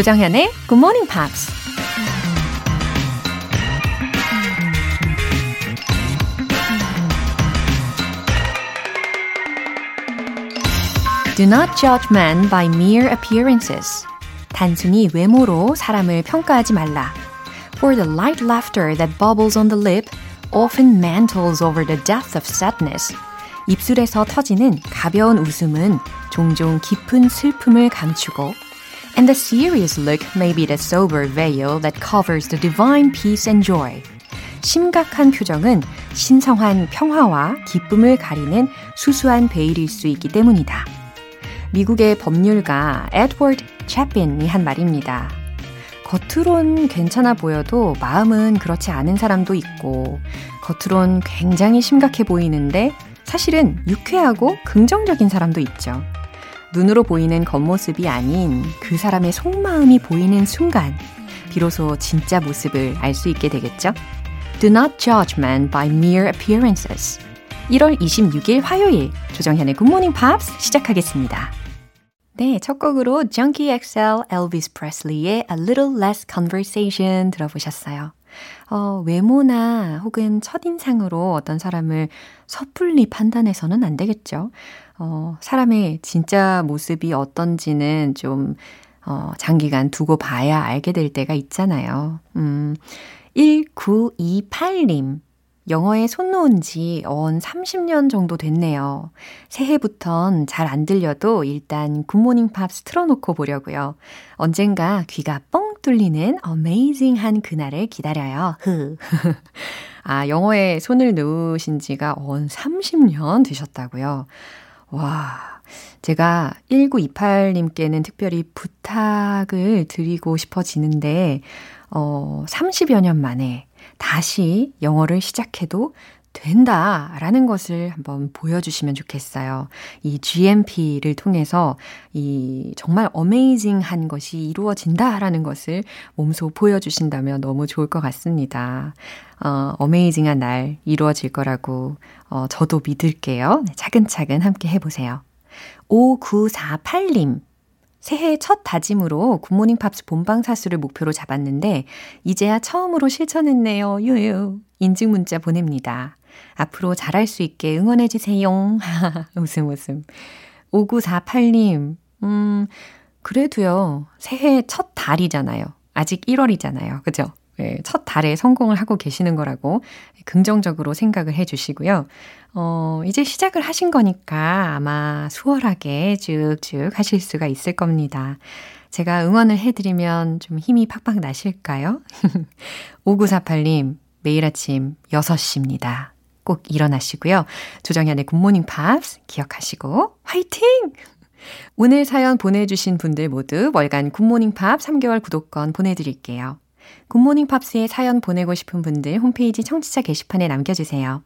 조정현의 Good Morning Pops. Do not judge men by mere appearances. 단순히 외모로 사람을 평가하지 말라. For the light laughter that bubbles on the lip often mantles over the depth of sadness. 입술에서 터지는 가벼운 웃음은 종종 깊은 슬픔을 감추고 And the serious look may be the sober veil that covers the divine peace and joy. 심각한 표정은 신성한 평화와 기쁨을 가리는 수수한 베일일 수 있기 때문이다. 미국의 법률가 에드워드 채핀이 한 말입니다. 겉으론 괜찮아 보여도 마음은 그렇지 않은 사람도 있고, 겉으론 굉장히 심각해 보이는데 사실은 유쾌하고 긍정적인 사람도 있죠. 눈으로 보이는 겉모습이 아닌 그 사람의 속마음이 보이는 순간, 비로소 진짜 모습을 알 수 있게 되겠죠? Do not judge men by mere appearances. 1월 26일 화요일 조정현의 Morning Pops 시작하겠습니다. 네, 첫 곡으로 Junkie XL Elvis Presley의 A Little Less Conversation 들어보셨어요. 어, 외모나 혹은 첫인상으로 어떤 사람을 섣불리 판단해서는 안 되겠죠. 어, 사람의 진짜 모습이 어떤지는 좀, 어, 장기간 두고 봐야 알게 될 때가 있잖아요. 음, 1928님. 영어에 손 놓은 지 어언 30년 정도 됐네요. 새해부턴 잘 안 들려도 일단 굿모닝 팝스 틀어놓고 보려고요. 언젠가 귀가 뻥 뚫리는 어메이징한 그날을 기다려요. 흐. 아, 영어에 손을 놓으신 지가 언 30년 되셨다고요. 와. 제가 1928님께는 특별히 부탁을 드리고 싶어지는데, 어, 30여 년 만에 다시 영어를 시작해도 된다 라는 것을 한번 보여주시면 좋겠어요. 이 GMP를 통해서 이 정말 amazing한 것이 이루어진다 라는 것을 몸소 보여주신다면 너무 좋을 것 같습니다. 어, amazing한 날 이루어질 거라고 어, 저도 믿을게요. 네, 차근차근 함께 해보세요. 5948님. 새해 첫 다짐으로 굿모닝 팝스 본방 사수를 목표로 잡았는데 이제야 처음으로 실천했네요. 유유. 인증 문자 보냅니다. 앞으로 잘할 수 있게 응원해 주세요. 웃음 웃음. 5948님. 음, 그래도요. 새해 첫 달이잖아요. 아직 1월이잖아요. 그죠? 네, 첫 달에 성공을 하고 계시는 거라고 긍정적으로 생각을 해 주시고요. 어, 이제 시작을 하신 거니까 아마 수월하게 쭉쭉 하실 수가 있을 겁니다. 제가 응원을 해드리면 좀 힘이 팍팍 나실까요? 5948님, 매일 아침 6시입니다. 꼭 일어나시고요. 조정현의 굿모닝 팝스 기억하시고 화이팅! 오늘 사연 보내주신 분들 모두 월간 굿모닝 팝스 3개월 구독권 보내드릴게요. 굿모닝 팝스에 사연 보내고 싶은 분들 홈페이지 청취자 게시판에 남겨주세요.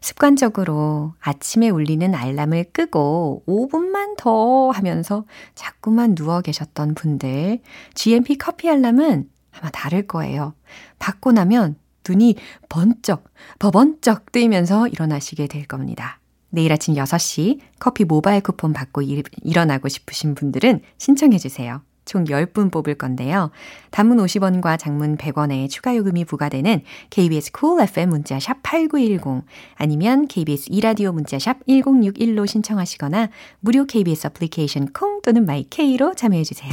습관적으로 아침에 울리는 알람을 끄고 5분만 더 하면서 자꾸만 누워 계셨던 분들, GMP 커피 알람은 아마 다를 거예요. 받고 나면 눈이 번쩍, 버번쩍 뜨이면서 일어나시게 될 겁니다. 내일 아침 6시 커피 모바일 쿠폰 받고 일, 일어나고 싶으신 분들은 신청해 주세요. 총 10분 뽑을 건데요. 단문 50원과 장문 100원의 추가 요금이 부과되는 KBS cool FM 문자 샵 8910 아니면 KBS 이라디오 문자 샵 1061로 신청하시거나 무료 KBS 애플리케이션 콩 또는 마이케이로 참여해 주세요.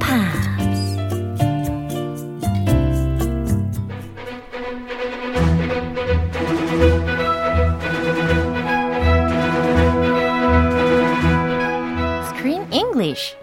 English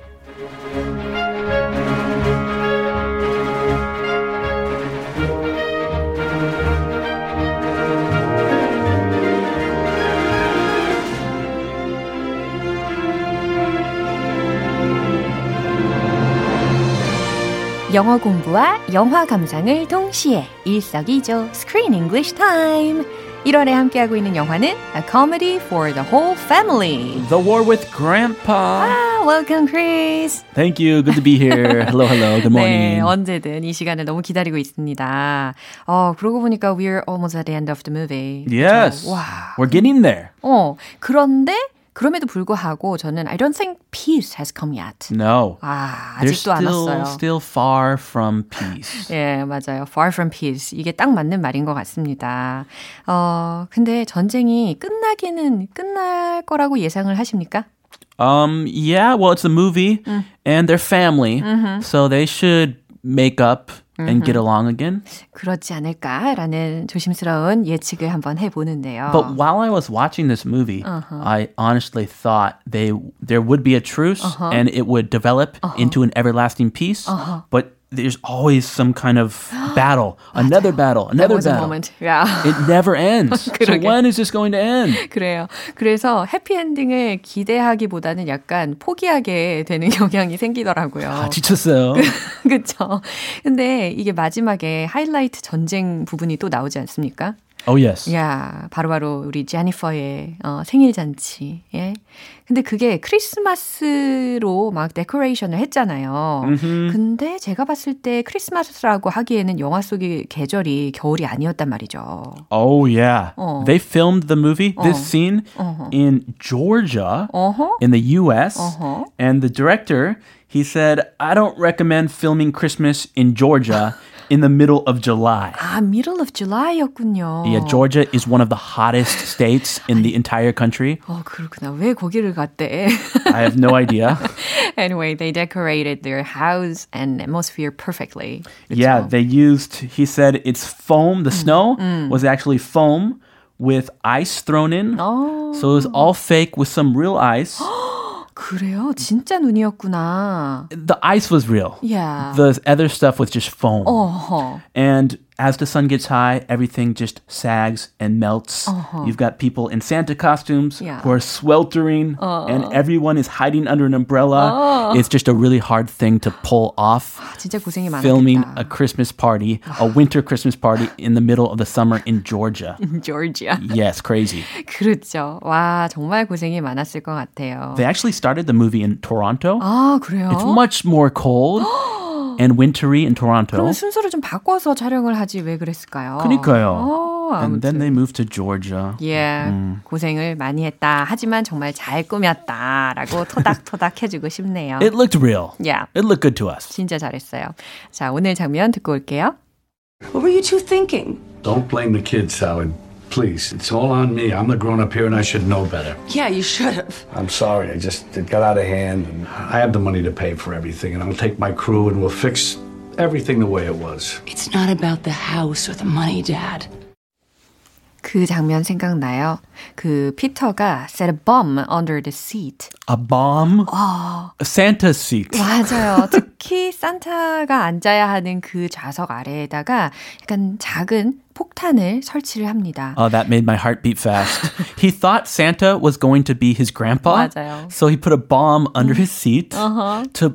영어 공부와 영화 감상을 동시에 일석이조 Screen English Time. 1월에 함께하고 있는 영화는 A Comedy for the Whole Family. The War with Grandpa. Ah, welcome, Chris. Thank you. Good to be here. Hello, hello. Good morning. 네, 언제든 이 시간을 너무 기다리고 있습니다. 어, 그러고 보니까 we're almost at the end of the movie. yes. 그렇죠? 와. We're getting there. 어, 그런데 그럼에도 불구하고 저는 I don't think peace has come yet. No. 아, 아직도 안 still, 왔어요. still far from peace. 예, 맞아요. Far from peace. 이게 딱 맞는 말인 것 같습니다. 어, 근데 전쟁이 끝나기는 끝날 거라고 예상을 하십니까? Um, yeah, well, it's a movie and they're family, so they should make up and get along again. 그렇지 않을까라는 조심스러운 예측을 한번 해보는데요. But while I was watching this movie, I honestly thought they there would be a truce and it would develop into an everlasting peace. But there's always some kind of battle, another battle, another battle. moment. Yeah. It never ends. so when is this going to end? 그래요. 그래서 해피엔딩을 기대하기보다는 약간 포기하게 되는 경향이 생기더라고요. 아, 지쳤어요. 그쵸. 근데 이게 마지막에 하이라이트 전쟁 부분이 또 나오지 않습니까? Oh yes. 야, 바로바로 우리 제니퍼의 어, 생일 잔치. 예. 근데 그게 크리스마스로 막 데코레이션을 했잖아요. 근데 제가 봤을 때 크리스마스라고 하기에는 영화 속의 계절이 겨울이 아니었단 말이죠. Oh yeah. 어. They filmed the movie, this 어. scene 어허. in Georgia 어허. in the US. Uh-huh. And the director, he said, "I don't recommend filming Christmas in Georgia in the middle of July." 아, middle of July였군요. Yeah, Georgia is one of the hottest states in the entire country. 어, 그렇구나. 왜 거기를 갔대? I have no idea. anyway, they decorated their house and atmosphere perfectly. Yeah, 그쵸? they used, he said it's foam. The snow was actually foam with ice thrown in. 어, So it was all fake with some real ice. 그래요? 진짜 눈이었구나. the ice was real. Yeah. The other stuff was just foam. 어허. And as the sun gets high, everything just sags and melts. You've got people in Santa costumes Yeah. who are sweltering, and everyone is hiding under an umbrella. It's just a really hard thing to pull off. 진짜 고생이 Filming 많았겠다. a Christmas party, a winter Christmas party in the middle of the summer in Georgia. 조지아. Yes, crazy. 그렇죠. 와, 정말 고생이 많았을 것 같아요. They actually started the movie in Toronto. 아, 그래요? It's much more cold and wintry in Toronto. 그럼 순서를 좀 바꿔서 촬영을 하지 왜 그랬을까요? 그니까요. 어, And then they moved to Georgia. 예, 고생을 많이 했다. 하지만 정말 잘 꾸몄다라고 토닥토닥 해주고 싶네요. It looked real. Yeah, It looked good to us. 진짜 잘했어요. 자, 오늘 장면 듣고 올게요. What were you two thinking? Don't blame the kids, Howard. Please, it's all on me. I'm the grown up here and I should know better. Yeah, you should have. I'm sorry. I just, it got out of hand. And I have the money to pay for everything, and I'll take my crew and we'll fix everything the way it was. It's not about the house or the money, Dad. 그 장면 생각나요. 그 피터가 set a bomb under the seat. A bomb? A Santa seat. 맞아요. 특히 산타가 앉아야 하는 그 좌석 아래에다가 약간 작은 폭탄을 설치를 합니다. Oh, that made my heart beat fast. he thought Santa was going to be his grandpa. 맞아요. So he put a bomb under his seat to,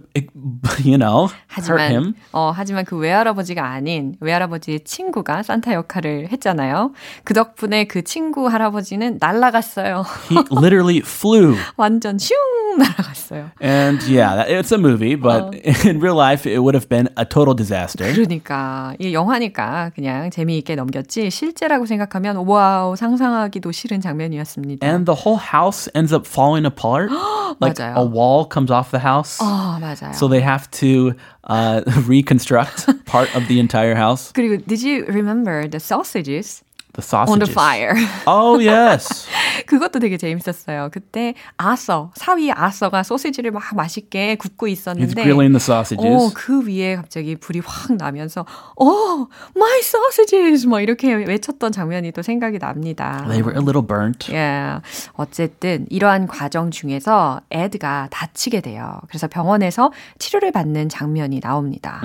you know, hurt him. 하지만 어 하지만 그 외할아버지가 아닌 외할아버지의 친구가 산타 역할을 했잖아요. 그 덕분에 그 친구 할아버지는 날아갔어요. He literally flew. 완전 슝 날아갔어요. And yeah, that- it's a movie, but in real life, it would have been a total disaster. 그러니까 이 영화니까 그냥 재미있게 넘겼지 실제라고 생각하면 와우 상상하기도 싫은 장면이었습니다. And the whole house ends up falling apart. like 맞아요. a wall comes off the house. 아 맞아요. So they have to uh, reconstruct part of the entire house. 그리고 did you remember the sausages The sausages. on the fire? Oh yes. 그것도 되게 재밌었어요. 그때 아서 사위 아서가 소시지를 막 맛있게 굽고 He's 있었는데 grilling the sausages. 어, 그 위에 갑자기 불이 확 나면서 어, my sausages 막 이렇게 외쳤던 장면이 또 생각이 납니다. They were a little burnt. 예. 어쨌든 이러한 과정 중에서 에드가 다치게 돼요. 그래서 병원에서 치료를 받는 장면이 나옵니다.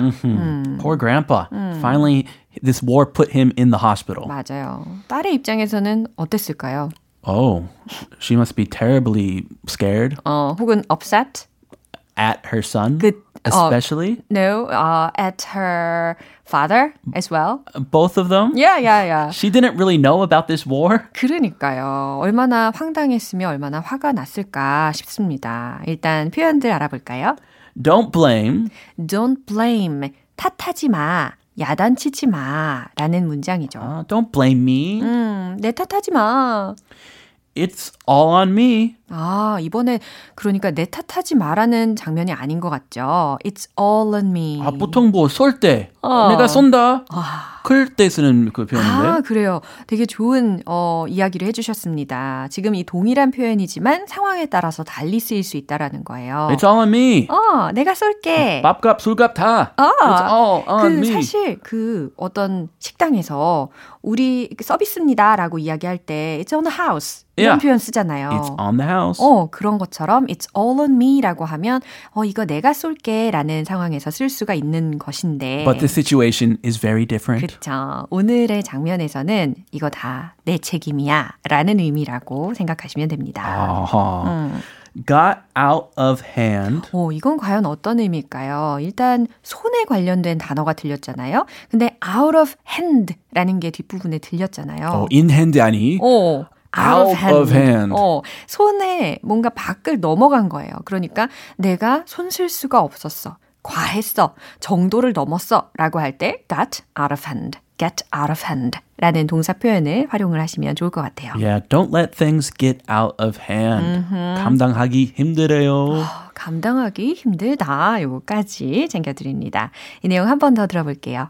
Poor grandpa. Finally, this war put him in the hospital. 맞아요. 딸의 입장에서는 어땠을까요? Oh, she must be terribly scared. 어, 혹은 upset? at her son, 그, especially. Uh, no, uh, at her father as well. Both of them. Yeah, yeah, yeah. She didn't really know about this war. 그러니까요. 얼마나 황당했으며 얼마나 화가 났을까 싶습니다. 일단 표현들 알아볼까요? Don't blame. Don't blame. 탓하지 마. 야단치지 마. 라는 문장이죠. Uh, don't blame me. 음, 내 탓하지 마. It's all on me. 아, 이번에 그러니까 내 탓하지 마라는 장면이 아닌 것 같죠. It's all on me. 아, 보통 뭐 쏠 때 어. 내가 쏜다. 클때 쓰는 그 표현인데. 아, 그래요. 되게 좋은 어, 이야기를 해주셨습니다. 지금 이 동일한 표현이지만 상황에 따라서 달리 쓰일 수 있다라는 거예요. It's all on me. 어, 내가 쏠게. 밥값, 술값 다. 아, It's all on 그 me. 사실 그 어떤 식당에서 우리 서비스입니다라고 이야기할 때 It's on the house 이런 Yeah. 표현 쓰잖아요. It's on the house. 어, 그런 것처럼 It's all on me라고 하면 어, 이거 내가 쏠게라는 상황에서 쓸 수가 있는 것인데 But the situation is very different. 그렇죠. 오늘의 장면에서는 이거 다 내 책임이야 라는 의미라고 생각하시면 됩니다. 아하. Got out of hand. 오, 이건 과연 어떤 의미일까요? 일단 손에 관련된 단어가 들렸잖아요. 근데 out of hand라는 게 뒷부분에 들렸잖아요. 어, in hand 아니. 오, out, Out of hand. 어, 손에 뭔가 밖을 넘어간 거예요. 그러니까 내가 손쓸 수가 없었어. 과했어. 정도를 넘었어. 라고 할 때 got out of hand, get out of hand 라는 동사 표현을 활용을 하시면 좋을 것 같아요. Yeah, don't let things get out of hand. 감당하기 힘들어요. 감당하기 힘들다. 요거까지 챙겨드립니다. 이 내용 한 번 더 들어볼게요.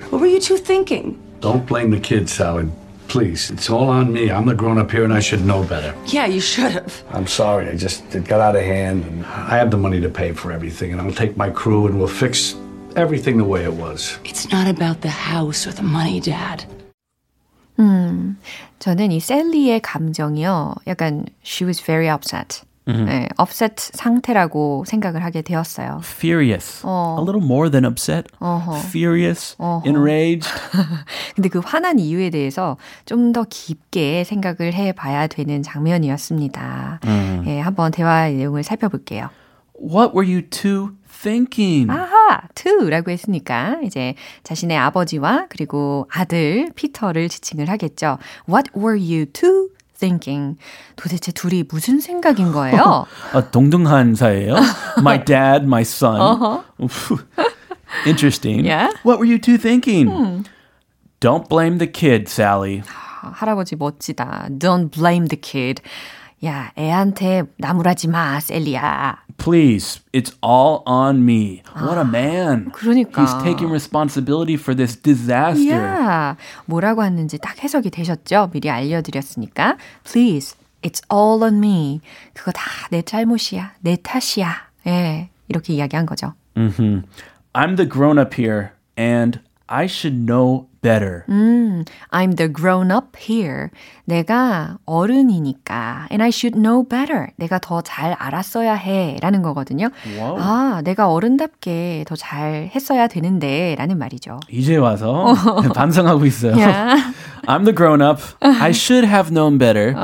What were you two thinking? Don't blame the kids, Howard. Please, it's all on me. I'm the grown up here and I should know better. Yeah, you should have. I'm sorry. I just it got out of hand. And I have the money to pay for everything, and I'll take my crew and we'll fix everything the way it was. It's not about the house or the money, Dad. 저는 이 셀리의 감정이요. 약간 she was very upset. 네, upset 상태라고 생각을 하게 되었어요. Furious. 어. A little more than upset. Furious. Enraged. 근데 그 화난 이유에 대해서 좀 더 깊게 생각을 해 봐야 되는 장면이었습니다. 예, 한번 대화의 내용을 살펴볼게요. What were you two thinking? 아하, to라고 했으니까 이제 자신의 아버지와 그리고 아들 피터를 지칭을 하겠죠. What were you two thinking? 도대체 둘이 무슨 생각인 거예요? 아, 동등한 사이예요. My dad, my son. Interesting. Yeah. What were you two thinking? Don't blame the kid, Sally. 아, 할아버지 멋지다. Don't blame the kid. 야, 애한테 나무라지 마, 셀리야. Please, it's all on me. What a man. 그러니까. He's taking responsibility for this disaster. 야, 뭐라고 했는지 딱 해석이 되셨죠? 미리 알려드렸으니까. Please, it's all on me. 그거 다 내 잘못이야. 내 탓이야. 예, 이렇게 이야기한 거죠. hmm I'm the grown up here, and I should know better. I'm the grown up here. 내가 어른이니까. And I should know better. 내가 더 잘 알았어야 해. 라는 거거든요. 와우. 아, 내가 어른답게 더 잘 했어야 되는데. 라는 말이죠. 이제 와서 반성하고 있어요. Yeah. I'm the grown up. I should have known better.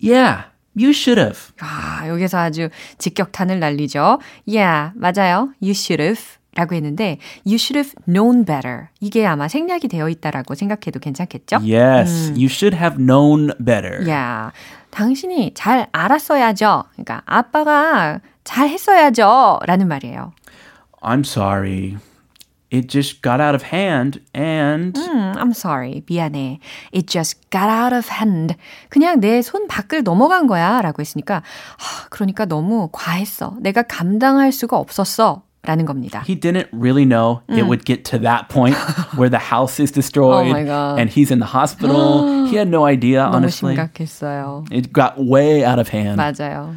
Yeah, you should have. 아, 여기서 아주 직격탄을 날리죠. Yeah, 맞아요. You should have. 라고 했는데 you should have known better. 이게 아마 생략이 되어 있다라고 생각해도 괜찮겠죠? Yes, you should have known better. 야, 당신이 잘 알았어야죠. 그러니까 아빠가 잘 했어야죠. 라는 말이에요. I'm sorry. It just got out of hand and 음, I'm sorry. 미안해. It just got out of hand. 그냥 내 손 밖을 넘어간 거야. 라고 했으니까, 아, 그러니까 너무 과했어. 내가 감당할 수가 없었어. 라는 겁니다. he didn't really know it would get to that point where the house is destroyed Oh my God. and he's in the hospital. he had no idea, 너무 honestly. 심각했어요. It got way out of hand. 맞아요.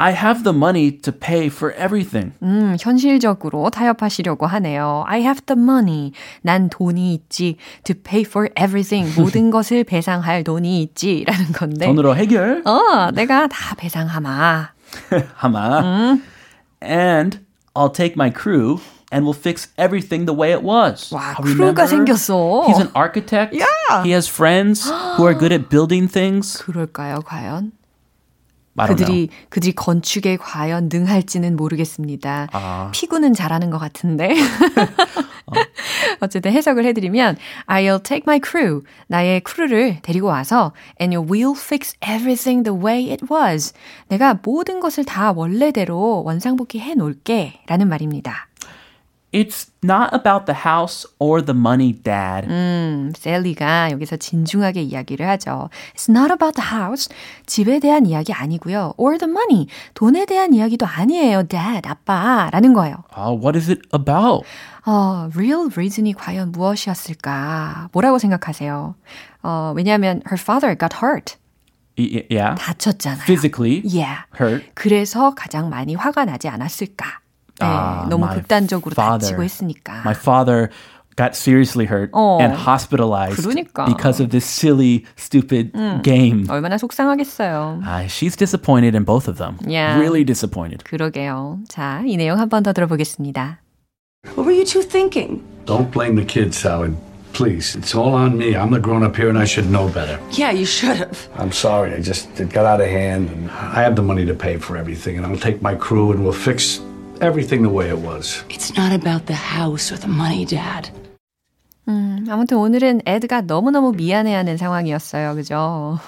I have the money to pay for everything. 음, 현실적으로 타협하시려고 하네요. I have the money. 난 돈이 있지. To pay for everything. 모든 것을 배상할 돈이 있지. 라는 건데. 돈으로 해결. 어, 내가 다 배상하마. 하마. And I'll take my crew and we'll fix everything the way it was. 와, Remember? 크루가 생겼어. He's an architect. Yeah. He has friends who are good at building things. 그럴까요, 과연? 그들이. 그들이 건축에 과연 능할지는 모르겠습니다. 아. 피구는 잘하는 것 같은데. 어쨌든 해석을 해드리면 I'll take my crew 나의 크루를 데리고 와서 and we'll fix everything the way it was. 내가 모든 것을 다 원래대로 원상복귀 해 놓을게라는 말입니다. It's not about the house or the money, Dad. 음, 셀리가 여기서 진중하게 이야기를 하죠. It's not about the house. 집에 대한 이야기 아니고요. Or the money. 돈에 대한 이야기도 아니에요, Dad, 아빠라는 거예요. Uh, what is it about? 어, real reason이 과연 무엇이었을까? 뭐라고 생각하세요? 어, 왜냐하면 her father got hurt. Yeah. 다쳤잖아요. Physically yeah. hurt. 그래서 가장 많이 화가 나지 않았을까? 네, 아, 너무 극단적으로 father, 다치고 했으니까. My father got seriously hurt 어, and hospitalized 그러니까. because of this silly, stupid 음, game. 얼마나 속상하겠어요. Uh, she's disappointed in both of them. Yeah. Really disappointed. 그러게요. 자, 이 내용 한 번 더 들어보겠습니다. What were you two thinking? Don't blame the kids, Howard. Please, it's all on me. I'm the grown up here and I should know better. Yeah, you should have. I'm sorry. I just, it got out of hand. And I have the money to pay for everything, and I'll take my crew and we'll fix everything the way it was. It's not about the house or the money, Dad. 음, 아무튼 오늘은 에드가 너무너무 미안해하는 상황이었어요. 그죠?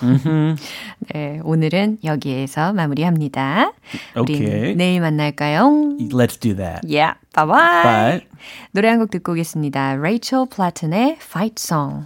네, 오늘은 여기에서 마무리합니다. Okay. 우리 내일 만날까요? Let's do that. Yeah, bye bye. Bye. 노래 한 곡 듣고 오겠습니다. 레이첼 플래튼의 Fight Song.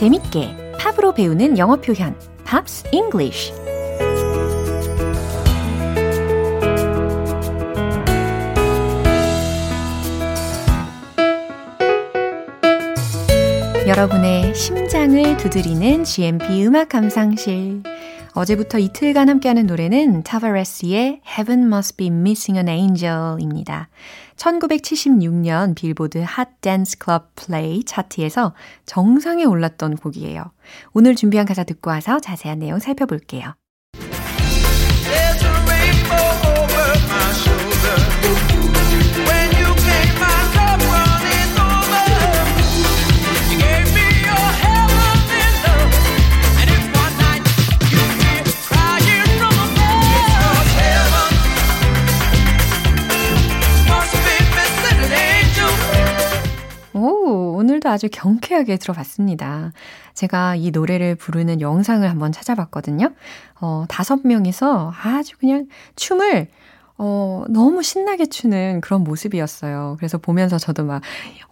재밌게 팝으로 배우는 영어 표현 Pops English 여러분의 심장을 두드리는 GMP 음악 감상실 어제부터 이틀간 함께하는 노래는 타바레스의 Heaven Must Be Missing an Angel입니다. 1976년 빌보드 Hot Dance Club Play 차트에서 정상에 올랐던 곡이에요. 오늘 준비한 가사 듣고 와서 자세한 내용 살펴볼게요. 오, 오늘도 아주 경쾌하게 들어봤습니다. 제가 이 노래를 부르는 영상을 한번 찾아봤거든요. 어, 다섯 명이서 아주 그냥 춤을 어, 너무 신나게 추는 그런 모습이었어요. 그래서 보면서 저도 막,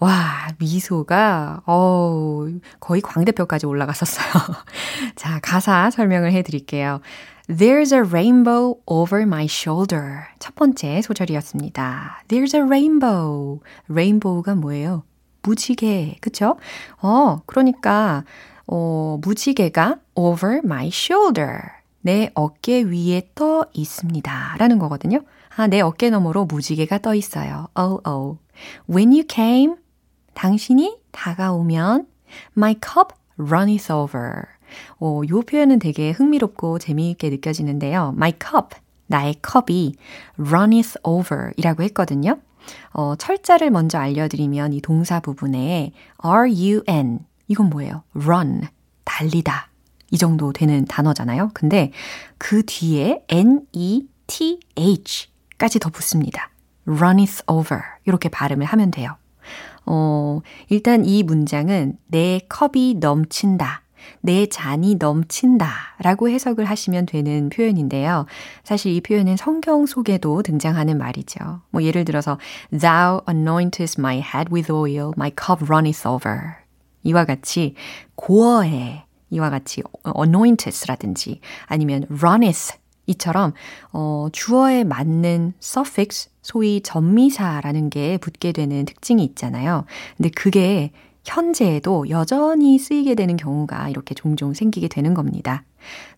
와, 미소가, 어 거의 광대뼈까지 올라갔었어요. 자, 가사 설명을 해 드릴게요. There's a rainbow over my shoulder. 첫 번째 소절이었습니다. There's a rainbow. 레인보우가 뭐예요? 무지개, 그쵸? 어, 그러니까, 어, 무지개가 over my shoulder. 내 어깨 위에 떠 있습니다. 라는 거거든요. 아, 내 어깨 너머로 무지개가 떠 있어요. Oh, oh. When you came, 당신이 다가오면, my cup runneth over. 오, 요 표현은 되게 흥미롭고 재미있게 느껴지는데요. My cup, 나의 컵이 runneth over 이라고 했거든요. 어, 철자를 먼저 알려드리면 이 동사 부분에 run 이건 뭐예요? run 달리다 이 정도 되는 단어잖아요. 근데 그 뒤에 n-e-t-h 까지 더 붙습니다. runneth over 이렇게 발음을 하면 돼요. 어, 일단 이 문장은 내 컵이 넘친다. 내 잔이 넘친다 라고 해석을 하시면 되는 표현인데요. 사실 이 표현은 성경 속에도 등장하는 말이죠. 뭐 예를 들어서 Thou anointest my head with oil, my cup runneth over. 이와 같이 고어해 이와 같이 anointes라든지 아니면 runneth 이처럼 어, 주어에 맞는 suffix, 소위 전미사라는 게 붙게 되는 특징이 있잖아요. 근데 그게 현재에도 여전히 쓰이게 되는 경우가 이렇게 종종 생기게 되는 겁니다.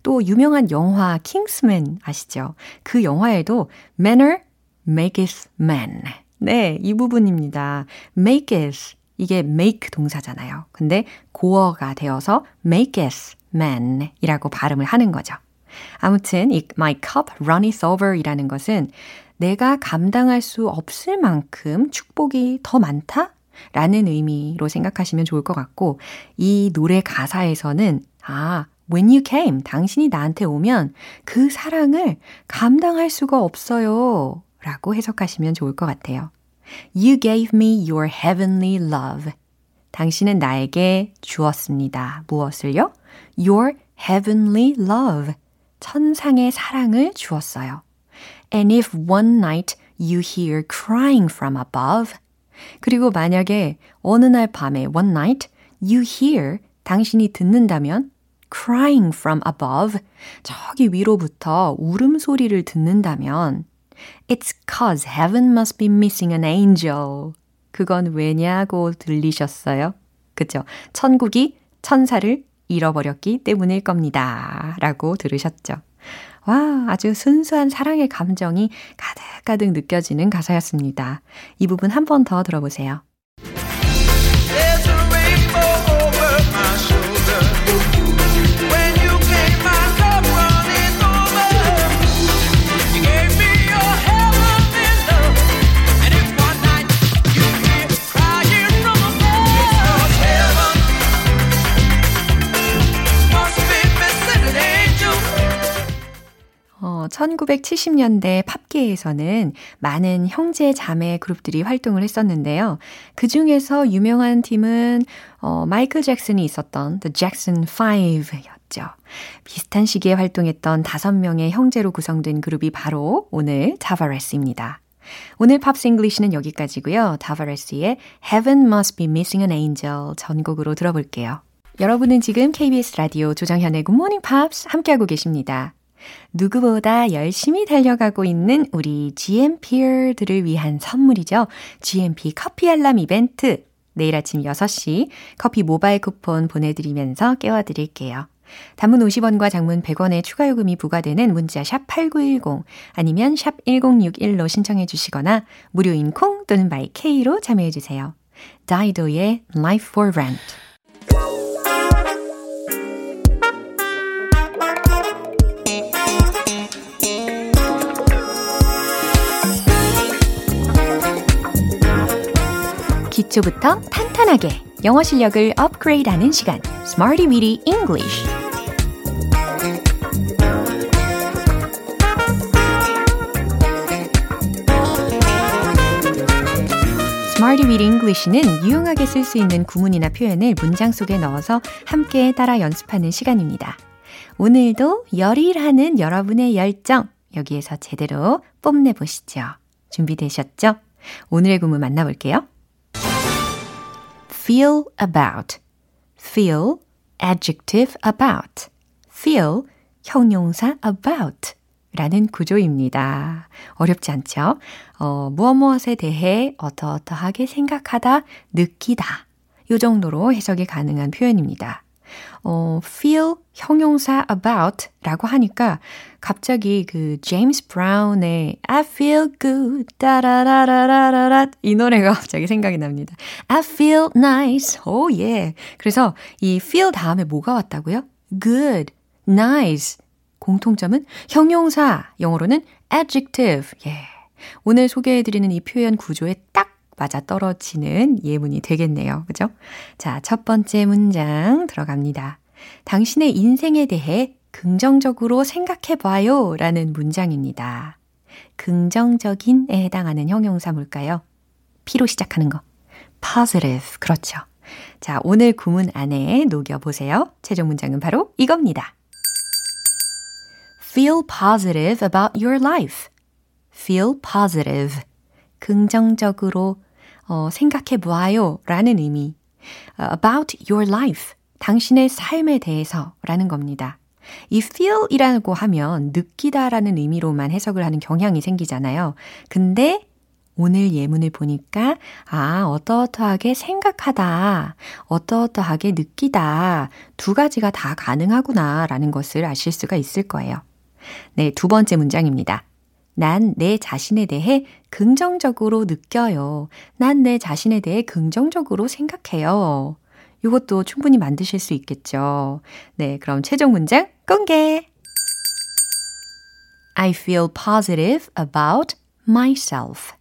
또 유명한 영화 킹스맨 아시죠? 그 영화에도 manner maketh man. 네, 이 부분입니다. maketh 이게 make 동사잖아요. 근데 고어가 되어서 maketh man 이라고 발음을 하는 거죠. 아무튼 이 my cup runneth over 이라는 것은 내가 감당할 수 없을 만큼 축복이 더 많다? 라는 의미로 생각하시면 좋을 것 같고, 이 노래 가사에서는, 아, when you came, 당신이 나한테 오면 그 사랑을 감당할 수가 없어요. 라고 해석하시면 좋을 것 같아요. You gave me your heavenly love. 당신은 나에게 주었습니다. 무엇을요? Your heavenly love. 천상의 사랑을 주었어요. And if one night you hear crying from above, 그리고 만약에 어느 날 밤에 one night you hear 당신이 듣는다면 crying from above 저기 위로부터 울음소리를 듣는다면 It's cause heaven must be missing an angel. 그건 왜냐고 들리셨어요? 그죠? 천국이 천사를 잃어버렸기 때문일 겁니다. 라고 들으셨죠? 와, 아주 순수한 사랑의 감정이 가득가득 느껴지는 가사였습니다. 이 부분 한 번 더 들어보세요. 어, 1970년대 팝계에서는 많은 형제 자매 그룹들이 활동을 했었는데요. 그 중에서 유명한 팀은 어, 마이클 잭슨이 있었던 The Jackson 5였죠. 비슷한 시기에 활동했던 다섯 명의 형제로 구성된 그룹이 바로 오늘 타바레스입니다. 오늘 Pops English는 여기까지고요. 타바레스의 Heaven Must Be Missing an Angel 전곡으로 들어볼게요. 여러분은 지금 KBS 라디오 조정현의 Good Morning Pops 함께하고 계십니다. 누구보다 열심히 달려가고 있는 우리 GMP들을 위한 선물이죠. GMP 커피 알람 이벤트. 내일 아침 6시 커피 모바일 쿠폰 보내드리면서 깨워드릴게요. 단문 50원과 장문 100원의 추가 요금이 부과되는 문자 샵 8910 아니면 샵 1061로 신청해 주시거나 무료인 콩 또는 마이케이로 참여해 주세요. 다이도의 Life for Rent 기초부터 탄탄하게 영어 실력을 업그레이드하는 시간 Smarty Weedy English Smarty Weedy English는 유용하게 쓸 수 있는 구문이나 표현을 문장 속에 넣어서 함께 따라 연습하는 시간입니다. 오늘도 열일하는 여러분의 열정 여기에서 제대로 뽐내 보시죠. 준비되셨죠? 오늘의 구문 만나볼게요. Feel about. feel adjective about. feel 형용사 about 라는 구조입니다. 어렵지 않죠? 어, 무엇 무엇에 대해 어떠어떠하게 생각하다, 느끼다. 요 정도로 해석이 가능한 표현입니다. 어, feel 형용사 about 라고 하니까 갑자기 그 제임스 브라운의 I feel good 따라라라라라 이 노래가 갑자기 생각이 납니다. I feel nice. 오 oh, 예. Yeah. 그래서 이 feel 다음에 뭐가 왔다고요? good, nice. 공통점은 형용사, 영어로는 adjective. 예. 오늘 소개해드리는 이 표현 구조에 딱 맞아 떨어지는 예문이 되겠네요. 그죠? 자, 첫 번째 문장 들어갑니다. 당신의 인생에 대해 긍정적으로 생각해 봐요. 라는 문장입니다. 긍정적인에 해당하는 형용사 뭘까요? P로 시작하는 거. positive. 그렇죠. 자, 오늘 구문 안에 녹여보세요. 최종 문장은 바로 이겁니다. Feel positive about your life. Feel positive. 긍정적으로 어, 생각해 보아요 라는 의미. about your life. 당신의 삶에 대해서 라는 겁니다. 이 feel이라고 하면 느끼다 라는 의미로만 해석을 하는 경향이 생기잖아요. 근데 오늘 예문을 보니까, 아, 어떠어떠하게 생각하다, 어떠어떠하게 느끼다, 두 가지가 다 가능하구나, 라는 것을 아실 수가 있을 거예요. 네, 두 번째 문장입니다. 난 내 자신에 대해 긍정적으로 느껴요. 난 내 자신에 대해 긍정적으로 생각해요. 이것도 충분히 만드실 수 있겠죠. 네, 그럼 최종 문장 공개! I feel positive about myself.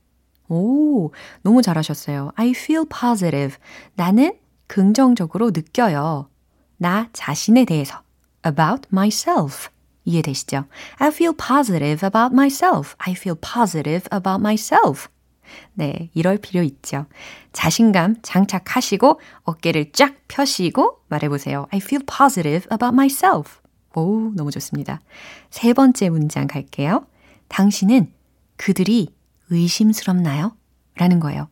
오, 너무 잘하셨어요. I feel positive. 나는 긍정적으로 느껴요. 나 자신에 대해서. about myself. 이해되시죠? I feel positive about myself. I feel positive about myself. 네, 이럴 필요 있죠. 자신감 장착하시고 어깨를 쫙 펴시고 말해보세요. I feel positive about myself. 오, 너무 좋습니다. 세 번째 문장 갈게요. 당신은 그들이 의심스럽나요? 라는 거예요.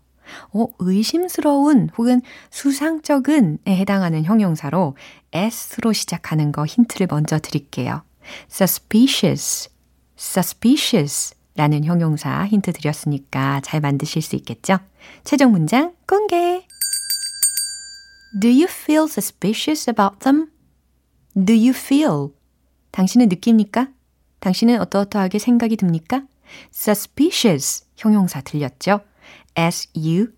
어, 의심스러운 혹은 수상적은에 해당하는 형용사로 s로 시작하는 거 힌트를 먼저 드릴게요. Suspicious, suspicious 라는 형용사 힌트 드렸으니까 잘 만드실 수 있겠죠? 최종 문장 공개! Do you feel suspicious about them? Do you feel? 당신은 느낍니까? 당신은 어떠어떠하게 생각이 듭니까? suspicious 형용사 들렸죠? S-U-S-P-I-C-I-O-U-S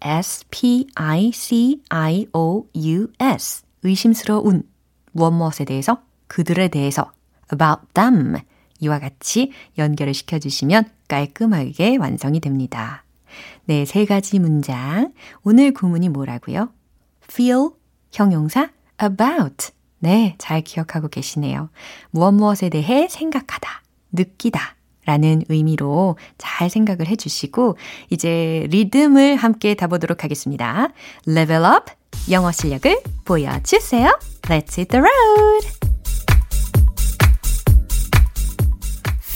의심스러운 무엇 무엇에 대해서 그들에 대해서 about them 이와 같이 연결을 시켜주시면 깔끔하게 완성이 됩니다. 네, 세 가지 문장. 오늘 구문이 뭐라고요? feel 형용사 about 네, 잘 기억하고 계시네요. 무엇 무엇에 대해 생각하다, 느끼다 라는 의미로 잘 생각을 해 주시고, 이제 리듬을 함께 다보도록 하겠습니다. Level up! 영어 실력을 보여주세요. Let's hit the road!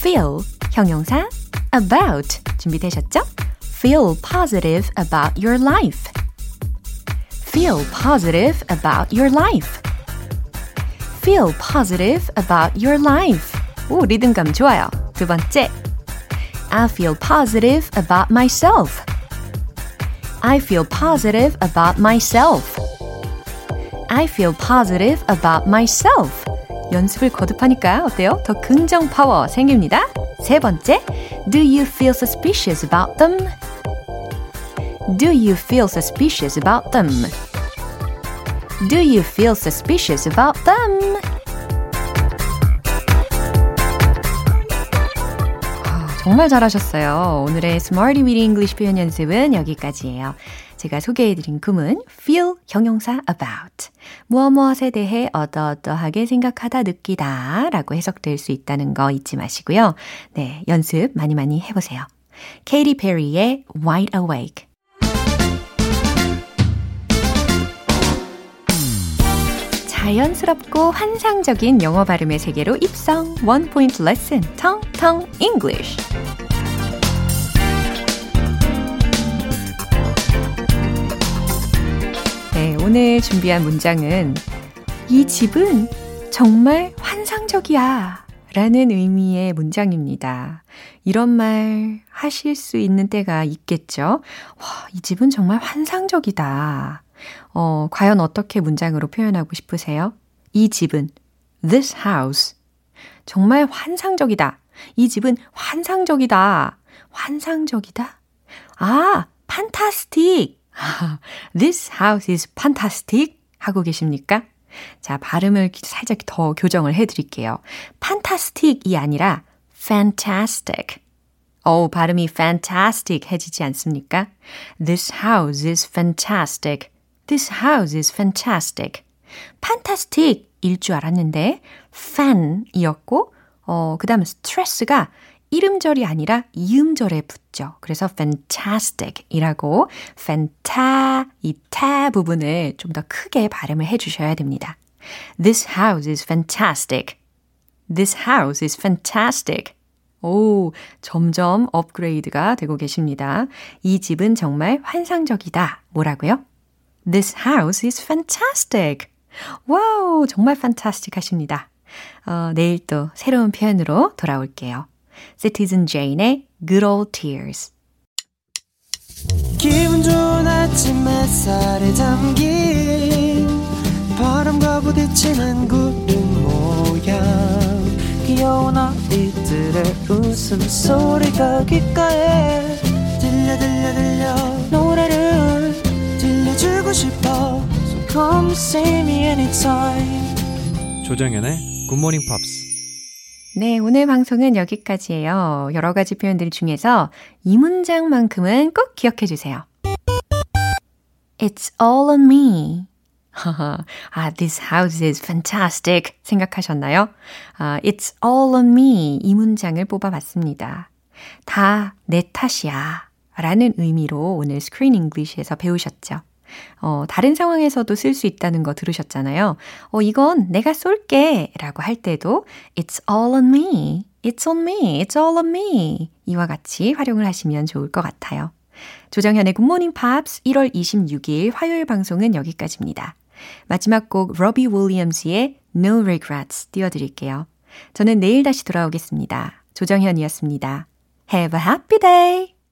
feel 형용사 about 준비되셨죠? Feel positive about your life. Feel positive about your life. Feel positive about your life. 오, 리듬감 좋아요. 두 번째. I feel positive about myself. I feel positive about myself. I feel positive about myself. 연습을 거듭하니까 어때요? 더 긍정 파워 생깁니다. 세 번째, Do you feel suspicious about them? Do you feel suspicious about them? Do you feel suspicious about them? 정말 잘하셨어요. 오늘의 Smarty Weedy English 표현 연습은 여기까지예요. 제가 소개해드린 구문 feel 형용사 about 무엇 무엇에 대해 어떠어떠하게 생각하다 느끼다 라고 해석될 수 있다는 거 잊지 마시고요. 네, 연습 많이 많이 해보세요. 케이티 페리의 Wide Awake 자연스럽고 환상적인 영어 발음의 세계로 입성 원 포인트 레슨 텅텅 English 오늘 준비한 문장은 이 집은 정말 환상적이야 라는 의미의 문장입니다. 이런 말 하실 수 있는 때가 있겠죠? 와, 이 집은 정말 환상적이다. 어, 과연 어떻게 문장으로 표현하고 싶으세요? 이 집은 this house 정말 환상적이다. 이 집은 환상적이다. 환상적이다? 아, fantastic. This house is fantastic. 하고 계십니까? 자, 발음을 살짝 더 교정을 해 드릴게요. fantastic이 아니라 fantastic. 어 발음이 fantastic 해지지 않습니까? This house is fantastic. This house is fantastic. fantastic 일 줄 알았는데 fan이었고 어 그다음 stress가 일음절이 아니라 이음절에 붙죠. 그래서 fantastic이라고 fanta 이 ta 부분을 좀 더 크게 발음을 해 주셔야 됩니다. This house is fantastic. This house is fantastic. 오, 점점 업그레이드가 되고 계십니다. 이 집은 정말 환상적이다. 뭐라고요? This house is fantastic. 와우, 정말 fantastic 하십니다. 어, 내일 또 새로운 표현으로 돌아올게요. Citizen Jane의 Good Old Tears. 기분 좋은 아침 햇살에 담긴 바람과 부딪히는 구름 모양. 귀여운 아이들의 웃음소리가 귓가에 들려 들려 들려. 노래를 들려주고 싶어. So come see me anytime. 조정현의 굿모닝 팝스 네, 오늘 방송은 여기까지예요. 여러 가지 표현들 중에서 이 문장만큼은 꼭 기억해 주세요. It's all on me. 아, this house is fantastic. 생각하셨나요? 아, it's all on me. 이 문장을 뽑아봤습니다. 다 내 탓이야. 라는 의미로 오늘 Screen English에서 배우셨죠. 어, 다른 상황에서도 쓸 수 있다는 거 들으셨잖아요. 어, 이건 내가 쏠게 라고 할 때도 It's all on me. It's on me. It's all on me. 이와 같이 활용을 하시면 좋을 것 같아요. 조정현의 굿모닝 팝스 1월 26일 화요일 방송은 여기까지입니다. 마지막 곡 로비 윌리엄스의 No Regrets 띄워드릴게요. 저는 내일 다시 돌아오겠습니다. 조정현이었습니다. Have a happy day!